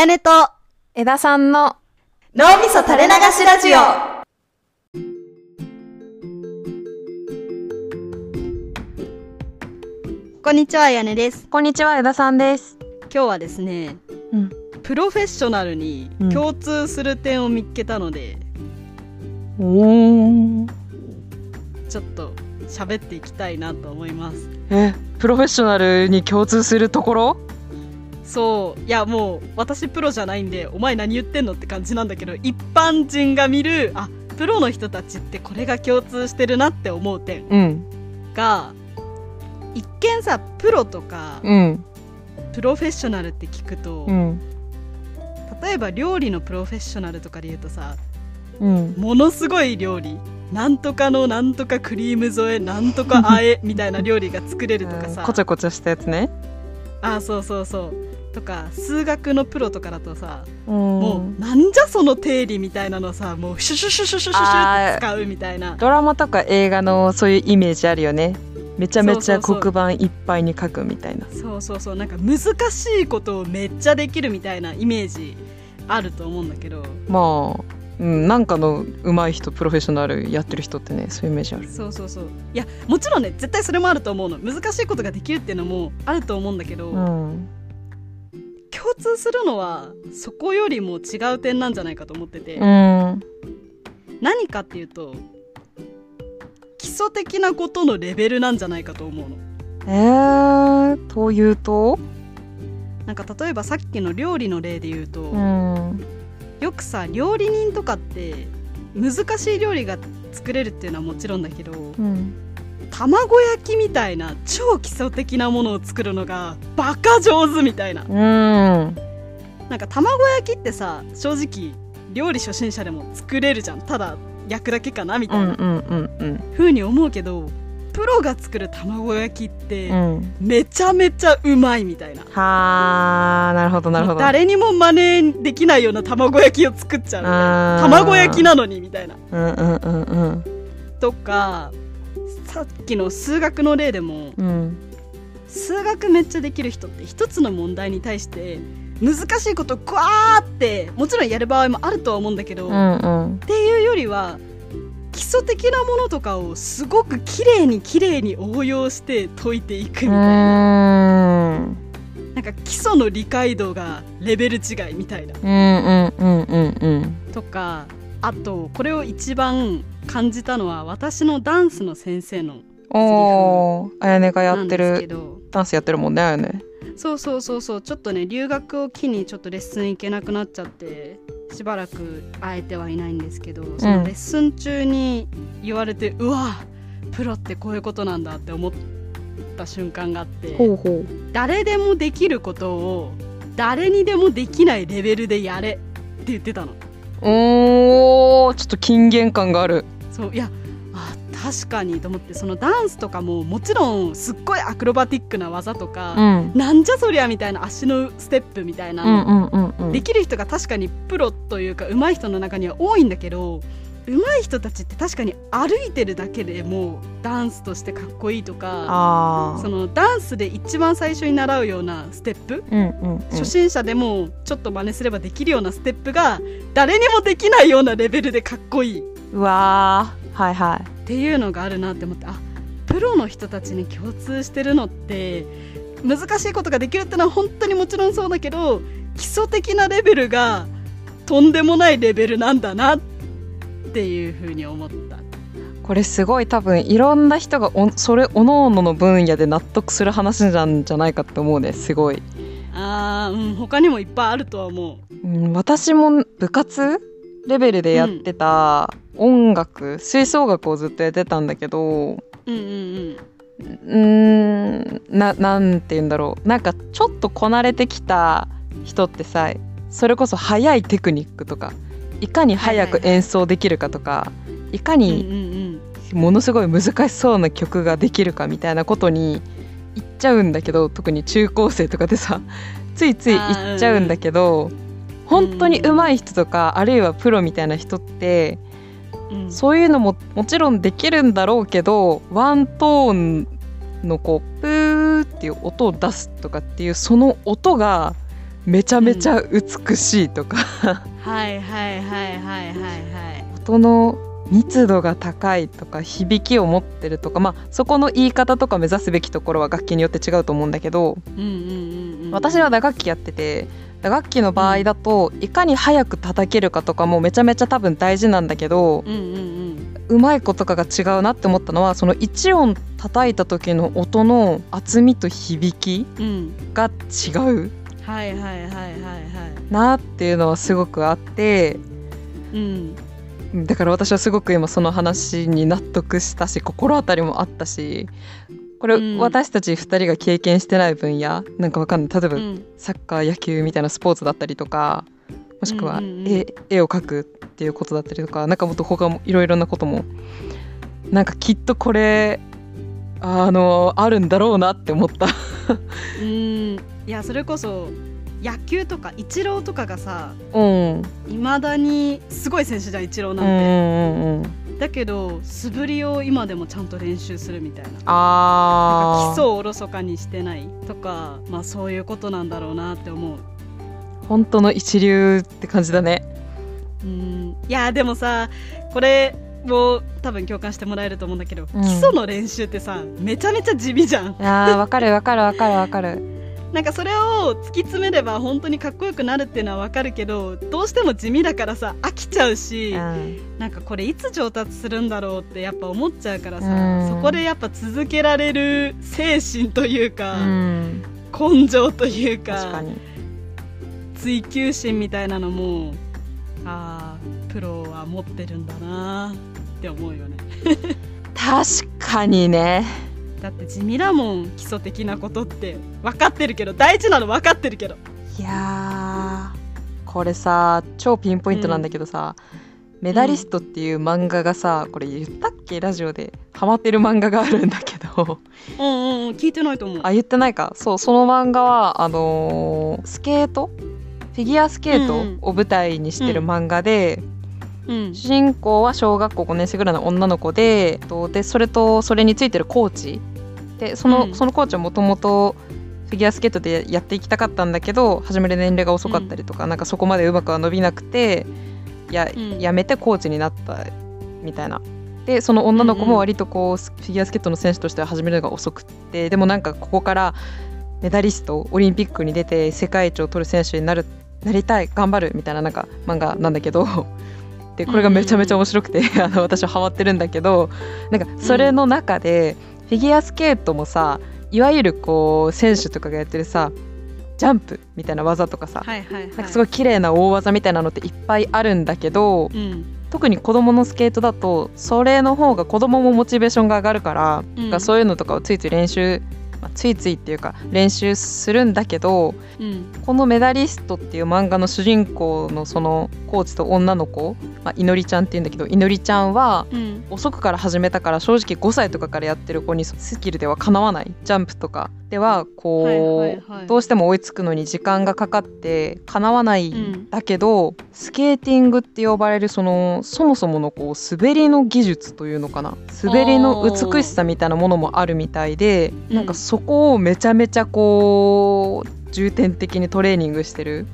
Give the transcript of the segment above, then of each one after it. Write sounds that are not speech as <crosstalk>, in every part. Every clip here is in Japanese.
やねと枝さんの脳みそ垂れ流しラジオ。こんにちは、やねです。こんにちは枝さんです。今日はですね、うん。プロフェッショナルにうん。共通する点を見っけたので、おちょっと喋っていきたいなと思います。えプロフェッショナルに共通するところ？そう、いやもう私プロじゃないんで、お前何言ってんのって感じなんだけど、一般人が見る、あ、プロの人たちってこれが共通してるなって思う点うん。が、一見さ、プロとか、うん。プロフェッショナルって聞くと、うん。例えば料理のプロフェッショナルとかで言うとさ、うん。ものすごい料理なんとかのなんとかクリーム添えなんとかあえみたいな料理が作れるとかさ。こちゃこちゃしたやつね。あそうそうそうとか数学のプロとかだとさ、うん。もうなんじゃその定理みたいなのさもうシュシュシュシュシュシュシュって使うみたいなドラマとか映画のそういうイメージあるよねめちゃめちゃ黒板いっぱいに書くみたいなそうそうそうなんか難しいことをめっちゃできるみたいなイメージあると思うんだけどまあうん、なんかの上手い人プロフェッショナルやってる人ってねそういうイメージあるそうそうそういやもちろんね絶対それもあると思うの難しいことができるっていうのもあると思うんだけど、うん共通するのはそこよりも違う点なんじゃないかと思ってて、うん。何かっていうと基礎的なことのレベルなんじゃないかと思うの。えー、というと？なんか例えばさっきの料理の例で言うと、うん。よくさ料理人とかって難しい料理が作れるっていうのはもちろんだけどうん卵焼きみたいな超基礎的なものを作るのがバカ上手みたいな。うん。なんか卵焼きってさ正直料理初心者でも作れるじゃん。ただ焼くだけかなみたいな。うんうんうんうん。風に思うけどプロが作る卵焼きってうん。めちゃめちゃうまいみたいな。はあなるほどなるほど。誰にも真似できないような卵焼きを作っちゃう。卵焼きなのにみたいな。うんうんうんうん。とかさっきの数学の例でもうん。数学めっちゃできる人って一つの問題に対して難しいことグワーってもちろんやる場合もあるとは思うんだけど、うっんうん。ていうよりは基礎的なものとかをすごく綺麗に綺麗に応用して解いていくみたいな、うん。なんか基礎の理解度がレベル違いみたいな。とかあとこれを一番感じたのは私のダンスの先生のおーあやねがやってるど。ダンスやってるもんねあやね。そうそうそうそうちょっとね留学を機にちょっとレッスン行けなくなっちゃってしばらく会えてはいないんですけどそのレッスン中に言われて、うわプロってこういうことなんだって思った瞬間があって誰でもできることを誰にでもできないレベルでやれって言ってたのおーちょっと金言感があるそういやあ確かにと思ってそのダンスとかももちろんすっごいアクロバティックな技とか、うん。なんじゃそりゃみたいな足のステップみたいなできる人が確かにプロというか上手い人の中には多いんだけど上手い人たちって確かに歩いてるだけでもうダンスとしてかっこいいとかあそのダンスで一番最初に習うようなステップ、初心者でもちょっと真似すればできるようなステップが誰にもできないようなレベルでかっこいい。っうわー。はいはい。ていうのがあるなって思って。あプロの人たちに共通してるのって難しいことができるってのは本当にもちろんそうだけど基礎的なレベルがとんでもないレベルなんだなっていうふうに思った。これすごい多分いろんな人がおそれおのおのの分野で納得する話なんじゃないかって思うね。すごい、あーうん他にもいっぱいあるとは思う。うん、私も部活？レベルでやってた音楽、吹奏楽をずっとやってたんだけどうんうんうん。んななんて言うんだろう。なんかちょっとこなれてきた人ってさそれこそ速いテクニックとかいかに速く演奏できるかとか、いかにうんものすごい難しそうな曲ができるかみたいなことに言っちゃうんだけど特に中高生とかでさついつい言っちゃうんだけど本当に上手い人とかあるいはプロみたいな人ってうん。そういうのももちろんできるんだろうけどワントーンのこうプーっていう音を出すとかっていうその音がめちゃめちゃ美しいとか、はいはいはいはいはいはい。音の密度が高いとか響きを持ってるとかまあそこの言い方とか目指すべきところは楽器によって違うと思うんだけど、うんうんうんうん。私は打楽器やってて打楽器の場合だといかに早く叩けるかとかもめちゃめちゃ多分大事なんだけどうんうんうん。うまい子とかが違うなって思ったのはその1音叩いた時の音の厚みと響きうん。が違うはいはいはいはいはい。なっていうのはすごくあってうんだから私はすごく今その話に納得したし心当たりもあったしこれ、うん。私たち2人が経験してない分野なんかわかんない。例えば、うん。サッカー野球みたいなスポーツだったりとかもしくはうんうんうん。絵,、絵を描くっていうことだったりとかなんかもっと他もいろいろなこともなんかきっとこれあのあるんだろうなって思った。うん。いやそれこそ野球とかイチローとかがさうん。いまだにすごい選手じゃんイチローうなんんて、うんうん。だけど素振りを今でもちゃんと練習するみたいな。あー。基礎をおろそかにしてないとかまあそういうことなんだろうなって思う。本当の一流って感じだね。うん。いやでもさこれも多分共感してもらえると思うんだけど、うん。基礎の練習ってさめちゃめちゃ地味じゃん。あーわかるわかるわかるわかる。なんかそれを突き詰めれば本当にかっこよくなるっていうのはわかるけどどうしても地味だからさ飽きちゃうし、うん。なんかこれいつ上達するんだろうってやっぱ思っちゃうからさ、うん。そこでやっぱ続けられる精神というか、うん、根性というか追求心みたいなのもあープロは持ってるんだなって思うよね。<laughs> 確かにねだって地味だもん基礎的なことって分かってるけど大事なの分かってるけど。いやーこれさ超ピンポイントなんだけどさ、メダリストっていう漫画がさこれ言ったっけラジオでハマってる漫画があるんだけど。うんうんうん聞いてないと思う。あ言ってないか。そうその漫画はあのースケート？フィギュアスケートを舞台にしてる漫画で、うん。主人公は小学校5年生ぐらいの女の子でとでそれとそれについてるコーチでその,、うん。そのコーチはもともとフィギュアスケートでやっていきたかったんだけど始める年齢が遅かったりとか、なんかそこまでうまくは伸びなくてや,、うん。やめてコーチになったみたいな。でその女の子も割とこうフィギュアスケートの選手としては始めるのが遅くってでもなんかここからメダリストオリンピックに出て世界一を取る選手になるなりたい頑張るみたいななんか漫画なんだけど。でこれがめちゃめちゃ面白くて、<laughs> あの私はハマってるんだけどなんかそれの中で、フィギュアスケートもさいわゆるこう選手とかがやってるさジャンプみたいな技とかさ、はいはいはい。なんかすごい綺麗な大技みたいなのっていっぱいあるんだけどうん。特に子供のスケートだとそれの方が子供もモチベーションが上がるから、うん。そういうのとかをついつい練習、まあついついっていうか練習するんだけどうん。この「メダリスト」っていう漫画の主人公のそのコーチと女の子、まあ、いのりちゃんっていうんだけどいのりちゃんはうん。遅くから始めたから正直5歳とかからやってる子にスキルではかなわない。ジャンプとかではこう、どうしても追いつくのに時間がかかってかなわないだけど、スケーティングって呼ばれるそのそもそものこう滑りの技術というのかな。滑りの美しさみたいなものもあるみたいでうん。なんかそこをめちゃめちゃこう重点的にトレーニングしてる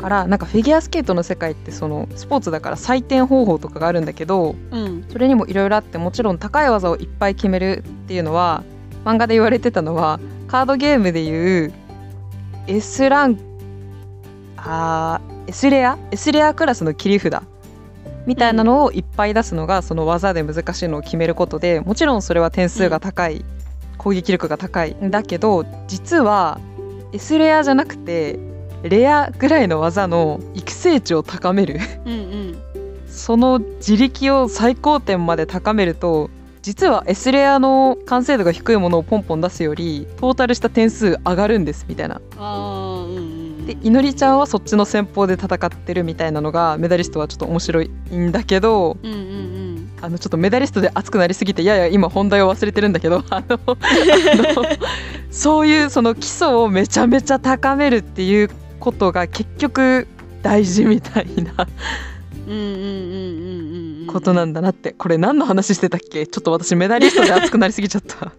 からなんかフィギュアスケートの世界ってそのスポーツだから採点方法とかがあるんだけどうん。それにもいろいろあってもちろん高い技をいっぱい決めるっていうのは漫画で言われてたのはカードゲームでいう S ランあー S レア？S レアクラスの切り札。みたいなのをいっぱい出すのがその技で難しいのを決めることでもちろんそれは点数が高い、攻撃力が高い。んだけど実は S レアじゃなくてレアぐらいの技の育成値を高める。うんうん。その自力を最高点まで高めると実は S レアの完成度が低いものをポンポン出すよりトータルした点数上がるんですみたいな。あーうんうんでいのりちゃんはそっちの戦法で戦ってるみたいなのがメダリストはちょっと面白いんだけどうんうんうん。あのちょっとメダリストで熱くなりすぎてやや今本題を忘れてるんだけどあの <laughs> そういうその基礎をめちゃめちゃ高めるっていうことが結局大事みたいなうんうんうんうんうんうんことなんだなって。これ何の話してたっけ？ちょっと私メダリストで熱くなりすぎちゃった。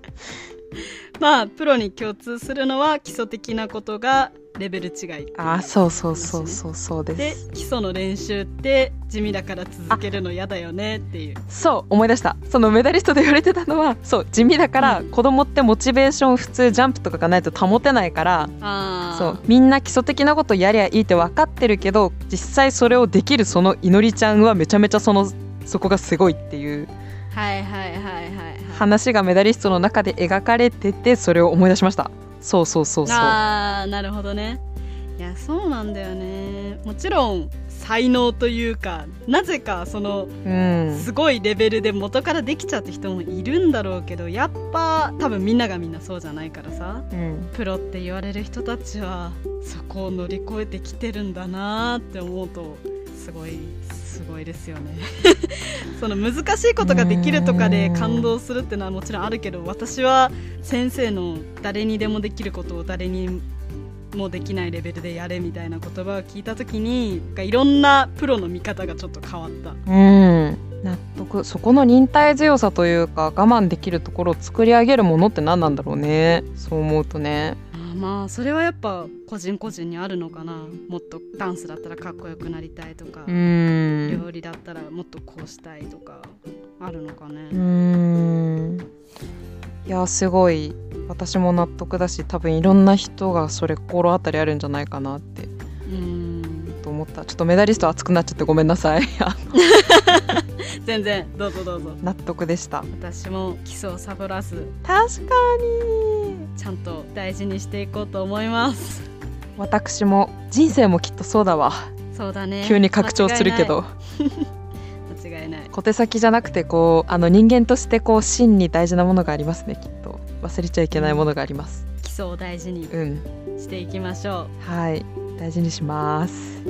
<laughs> まあプロに共通するのは基礎的なことがレベル違いあそうそうそうそうそうです。で基礎の練習って地味だから続けるの嫌だよねっていう。そう思い出した。そのメダリストで言われてたのはそう地味だから、子供ってモチベーション普通ジャンプとかがないと保てないからあそうみんな基礎的なことやりゃいいって分かってるけど実際それをできるそのいのりちゃんはめちゃめちゃそのそこがすごいっていうはいはいはいはいはい。話がメダリストの中で描かれててそれを思い出しましたそうそうそうそう。ああなるほどね。いやそうなんだよね。もちろん才能というかなぜかそのうん。すごいレベルで元からできちゃった人もいるんだろうけどやっぱ多分みんながみんなそうじゃないからさうん。プロって言われる人たちはそこを乗り越えてきてるんだなーって思うとすごいすごいですよね。<laughs> その難しいことができるとかで感動するっていうのはもちろんあるけど私は先生の誰にでもできることを誰にもできないレベルでやれみたいな言葉を聞いた時にいろんなプロの見方がちょっと変わった。うん。納得そこの忍耐強さというか我慢できるところを作り上げるものって何なんだろうね。そう思うとね。まあそれはやっぱ個人個人にあるのかな。もっとダンスだったらかっこよくなりたいとか、うん。料理だったらもっとこうしたいとかあるのかね、うん。いやすごい。私も納得だし多分いろんな人がそれ心当たりあるんじゃないかなって。うん。と思った。ちょっとメダリスト熱くなっちゃってごめんなさい。あ全然。どうぞどうぞ。納得でした。私も基礎をサボらず確かにちゃんと大事にしていこうと思います。私も人生もきっとそうだわ。そうだね。急に拡張するけど。間違いない。小手先じゃなくてこうあの人間としてこう真に大事なものがありますねきっと。忘れちゃいけないものがあります。基礎を大事にうん。していきましょう。はい。大事にします